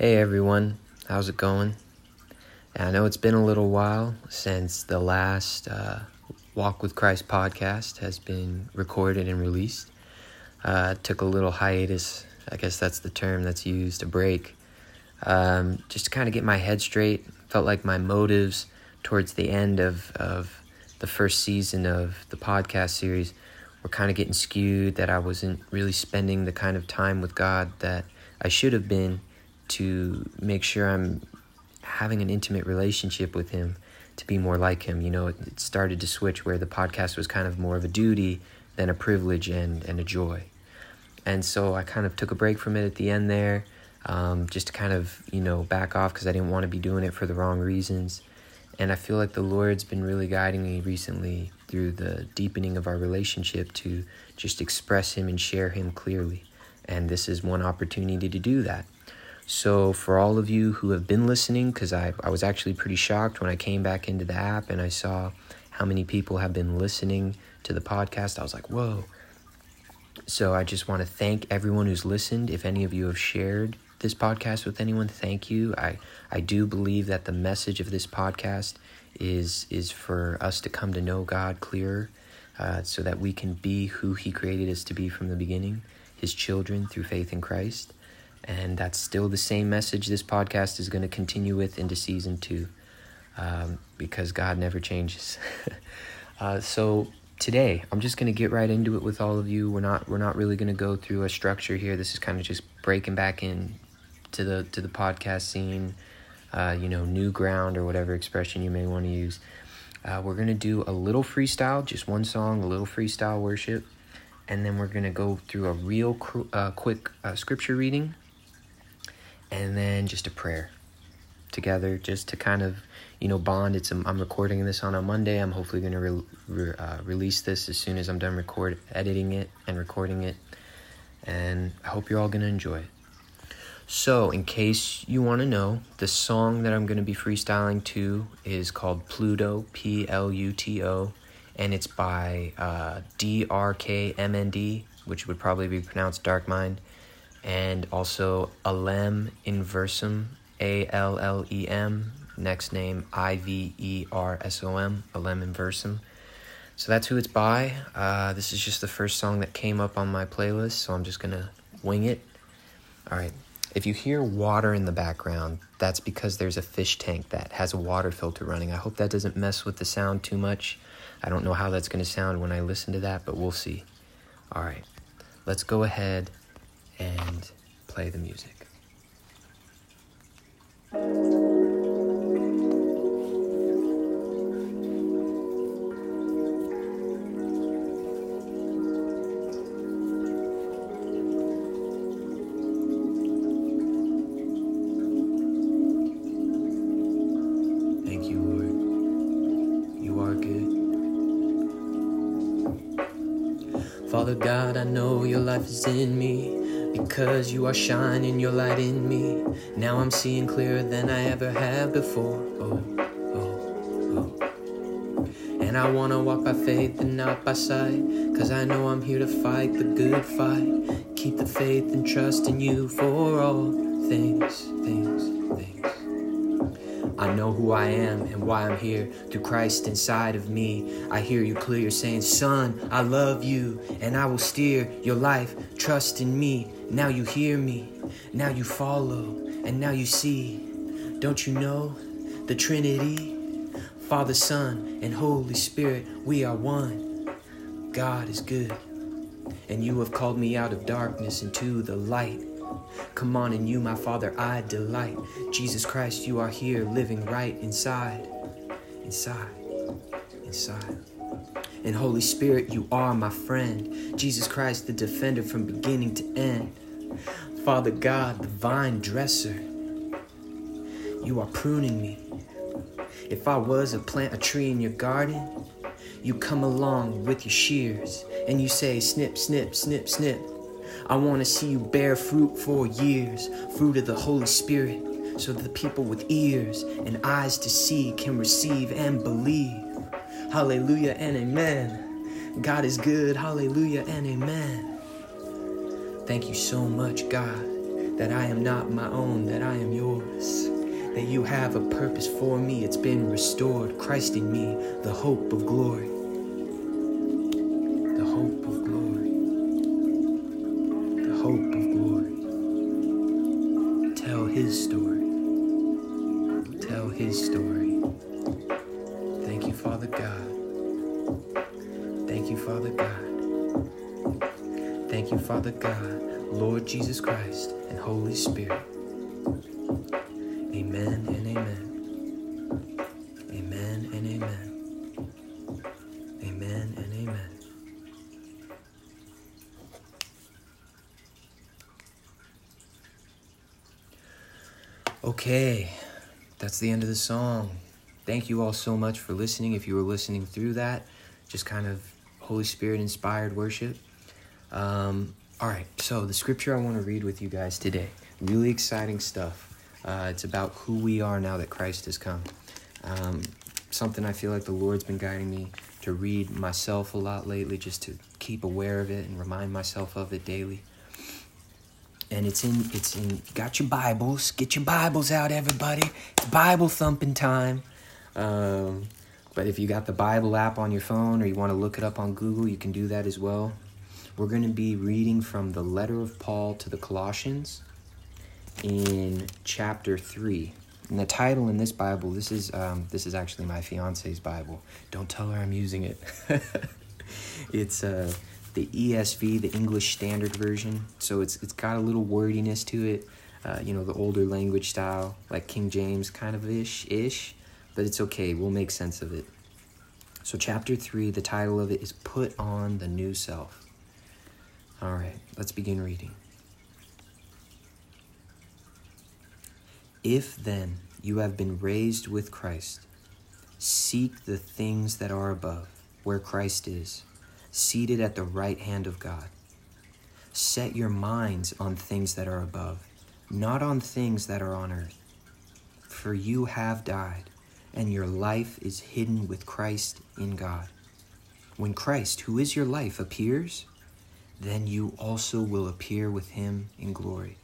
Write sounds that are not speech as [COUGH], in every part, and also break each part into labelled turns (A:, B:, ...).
A: Hey everyone, how's it going? I know it's been a little while since the last uh, Walk with Christ podcast has been recorded and released. Uh, took a little hiatus, I guess that's the term that's used, a break, um, just to kind of get my head straight. Felt like my motives towards the end of, of the first season of the podcast series were kind of getting skewed, that I wasn't really spending the kind of time with God that I should have been to make sure I'm having an intimate relationship with Him to be more like Him. You know, it, it started to switch where the podcast was kind of more of a duty than a privilege and, and a joy. And so I kind of took a break from it at the end there, um, just to kind of, you know, back off because I didn't want to be doing it for the wrong reasons. And I feel like the Lord's been really guiding me recently through the deepening of our relationship to just express Him and share Him clearly. And this is one opportunity to do that. So, for all of you who have been listening, because I, I was actually pretty shocked when I came back into the app and I saw how many people have been listening to the podcast, I was like, whoa. So, I just want to thank everyone who's listened. If any of you have shared this podcast with anyone, thank you. I, I do believe that the message of this podcast is, is for us to come to know God clearer uh, so that we can be who He created us to be from the beginning, His children through faith in Christ. And that's still the same message this podcast is going to continue with into season two um, because God never changes. [LAUGHS] uh, so today, I'm just going to get right into it with all of you. We're not we're not really going to go through a structure here. This is kind of just breaking back in to the to the podcast scene, uh, you know, new ground or whatever expression you may want to use. Uh, we're going to do a little freestyle, just one song, a little freestyle worship, and then we're going to go through a real cr- uh, quick uh, scripture reading and then just a prayer together just to kind of you know bond. It's i'm recording this on a monday. I'm hopefully going to re- re- uh, release this as soon as i'm done record editing it and recording it. And i hope you're all going to enjoy it. So in case you want to know the song that i'm going to be freestyling to is called pluto p-l-u-t-o and it's by uh, d-r-k-m-n-d which would probably be pronounced dark mind and also Allem Iversom, A L L E M, next name I V E R S O M, Allem Iversom. So that's who it's by. Uh, this is just the first song that came up on my playlist, so I'm just gonna wing it. All right. If you hear water in the background, that's because there's a fish tank that has a water filter running. I hope that doesn't mess with the sound too much. I don't know how that's going to sound when I listen to that, but we'll see. All right, let's go ahead and play the music. Thank you, Lord. You are good. Father God, I know your life is in me. Because you are shining your light in me. Now I'm seeing clearer than I ever have before. Oh, oh, oh. And I wanna walk by faith and not by sight. Cause I know I'm here to fight the good fight. Keep the faith and trust in you for all things, things, things. I know who I am and why I'm here through Christ inside of me. I hear you clear saying, Son, I love you and I will steer your life. Trust in me. Now you hear me. Now you follow and now you see. Don't you know the Trinity? Father, Son, and Holy Spirit, we are one. God is good. And you have called me out of darkness into the light. Come on, in you, my Father, I delight. Jesus Christ, you are here living right inside, inside, inside. And Holy Spirit, you are my friend. Jesus Christ, the defender from beginning to end. Father God, the vine dresser, you are pruning me. If I was a plant, a tree in your garden, you come along with your shears and you say, snip, snip, snip, snip. I want to see you bear fruit for years, fruit of the Holy Spirit, so that the people with ears and eyes to see can receive and believe. Hallelujah and amen. God is good. Hallelujah and amen. Thank you so much, God. that I am not my own, that I am yours. That you have a purpose for me, it's been restored. Christ in me, the hope of glory. Father God, Lord Jesus Christ, and Holy Spirit. Amen and amen. Amen and amen. Amen and amen. Okay, that's the end of the song. Thank you all so much for listening. If you were listening through that, just kind of Holy Spirit inspired worship. Um, all right, so the scripture I want to read with you guys today, really exciting stuff. Uh, it's about who we are now that Christ has come. Um, something I feel like the Lord's been guiding me to read myself a lot lately, just to keep aware of it and remind myself of it daily. And it's in, it's in, got your Bibles, get your Bibles out, everybody. It's Bible thumping time. Um, but if you got the Bible app on your phone or you want to look it up on Google, you can do that as well. We're going to be reading from the letter of Paul to the Colossians in chapter 3. And the title in this Bible, this is um, this is actually my fiance's Bible. Don't tell her I'm using it. [LAUGHS] it's uh, the ESV, the English Standard Version. So it's it's got a little wordiness to it. Uh, you know, the older language style, like King James kind of ish ish, but it's okay. We'll make sense of it. So chapter 3, the title of it is Put on the New Self. All right, let's begin reading. If then you have been raised with Christ, seek the things that are above, where Christ is, seated at the right hand of God. Set your minds on things that are above, not on things that are on earth. For you have died, and your life is hidden with Christ in God. When Christ, who is your life, appears, then you also will appear with him in glory.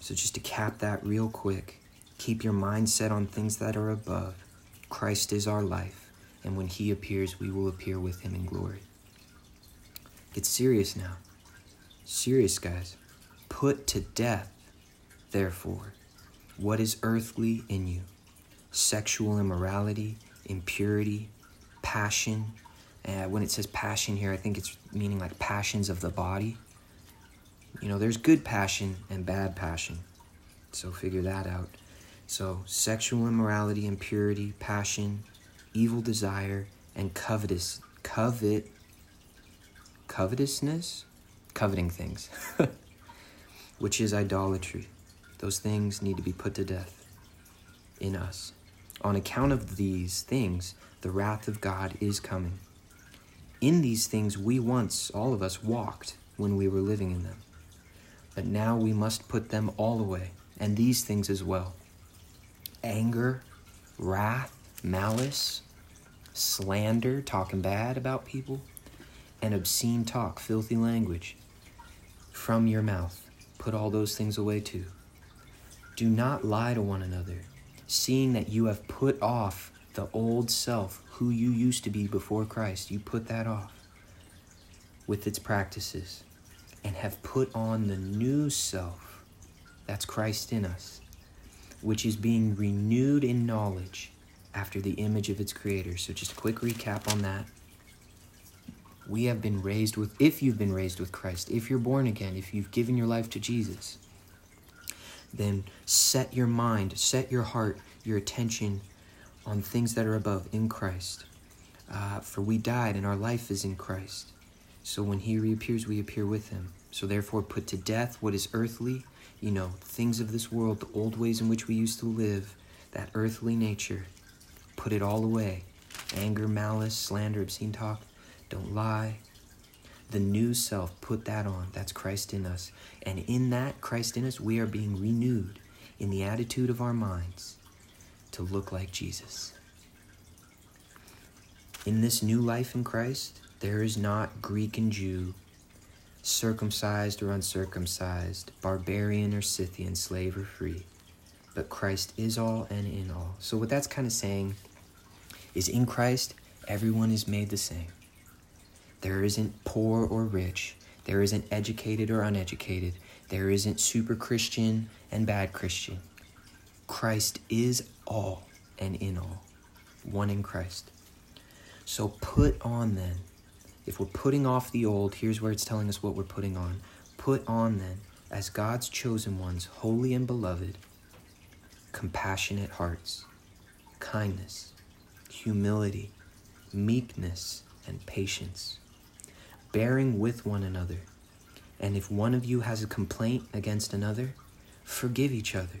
A: So, just to cap that real quick, keep your mind set on things that are above. Christ is our life, and when he appears, we will appear with him in glory. Get serious now. Serious, guys. Put to death, therefore, what is earthly in you sexual immorality, impurity, passion, uh, when it says passion here, I think it's meaning like passions of the body. You know, there's good passion and bad passion. So figure that out. So, sexual immorality, impurity, passion, evil desire, and covetous covet covetousness, coveting things, [LAUGHS] which is idolatry. Those things need to be put to death in us. On account of these things, the wrath of God is coming. In these things we once, all of us, walked when we were living in them. But now we must put them all away, and these things as well anger, wrath, malice, slander, talking bad about people, and obscene talk, filthy language. From your mouth, put all those things away too. Do not lie to one another, seeing that you have put off the old self, who you used to be before Christ, you put that off with its practices and have put on the new self. That's Christ in us, which is being renewed in knowledge after the image of its creator. So, just a quick recap on that. We have been raised with, if you've been raised with Christ, if you're born again, if you've given your life to Jesus, then set your mind, set your heart, your attention on things that are above in Christ. Uh, for we died and our life is in Christ. So when he reappears, we appear with him. So therefore, put to death what is earthly, you know, things of this world, the old ways in which we used to live, that earthly nature. Put it all away anger, malice, slander, obscene talk. Don't lie. The new self, put that on. That's Christ in us. And in that Christ in us, we are being renewed in the attitude of our minds to look like Jesus. In this new life in Christ, there is not Greek and Jew, circumcised or uncircumcised, barbarian or Scythian, slave or free. But Christ is all and in all. So, what that's kind of saying is in Christ, everyone is made the same. There isn't poor or rich, there isn't educated or uneducated, there isn't super Christian and bad Christian. Christ is all and in all, one in Christ. So put on then, if we're putting off the old, here's where it's telling us what we're putting on. Put on then, as God's chosen ones, holy and beloved, compassionate hearts, kindness, humility, meekness, and patience, bearing with one another. And if one of you has a complaint against another, forgive each other.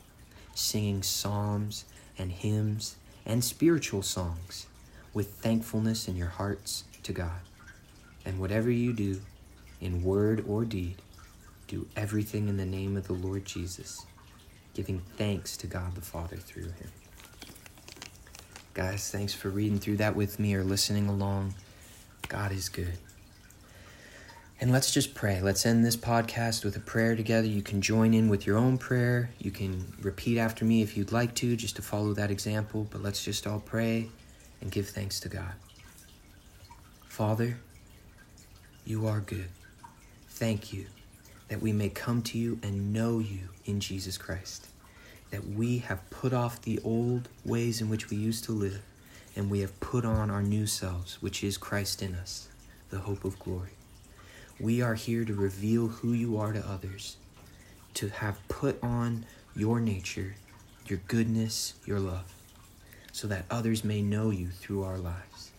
A: singing psalms and hymns and spiritual songs with thankfulness in your hearts to God. And whatever you do, in word or deed, do everything in the name of the Lord Jesus, giving thanks to God the Father through him. Guys, thanks for reading through that with me or listening along. God is good. And let's just pray. Let's end this podcast with a prayer together. You can join in with your own prayer. You can repeat after me if you'd like to, just to follow that example. But let's just all pray and give thanks to God. Father, you are good. Thank you that we may come to you and know you in Jesus Christ. That we have put off the old ways in which we used to live, and we have put on our new selves, which is Christ in us, the hope of glory. We are here to reveal who you are to others, to have put on your nature, your goodness, your love, so that others may know you through our lives.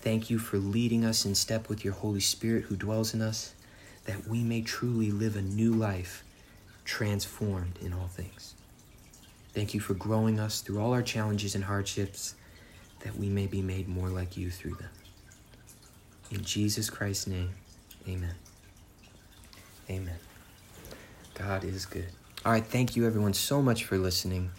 A: Thank you for leading us in step with your Holy Spirit who dwells in us, that we may truly live a new life, transformed in all things. Thank you for growing us through all our challenges and hardships, that we may be made more like you through them. In Jesus Christ's name, Amen. Amen. God is good. All right, thank you everyone so much for listening.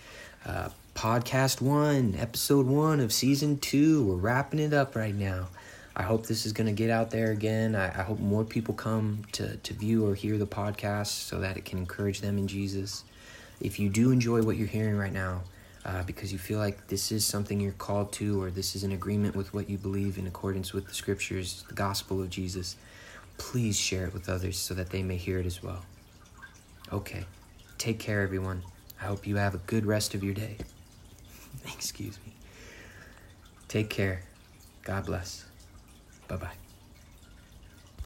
A: Uh, podcast one, episode one of season two. We're wrapping it up right now. I hope this is going to get out there again. I, I, hope more people come to, to view or hear the podcast so that it can encourage them in Jesus. If you do enjoy what you're hearing right now, uh, because you feel like this is something you're called to, or this is in agreement with what you believe in accordance with the scriptures, the gospel of Jesus, please share it with others so that they may hear it as well. Okay, take care, everyone. I hope you have a good rest of your day. [LAUGHS] Excuse me. Take care. God bless. Bye bye.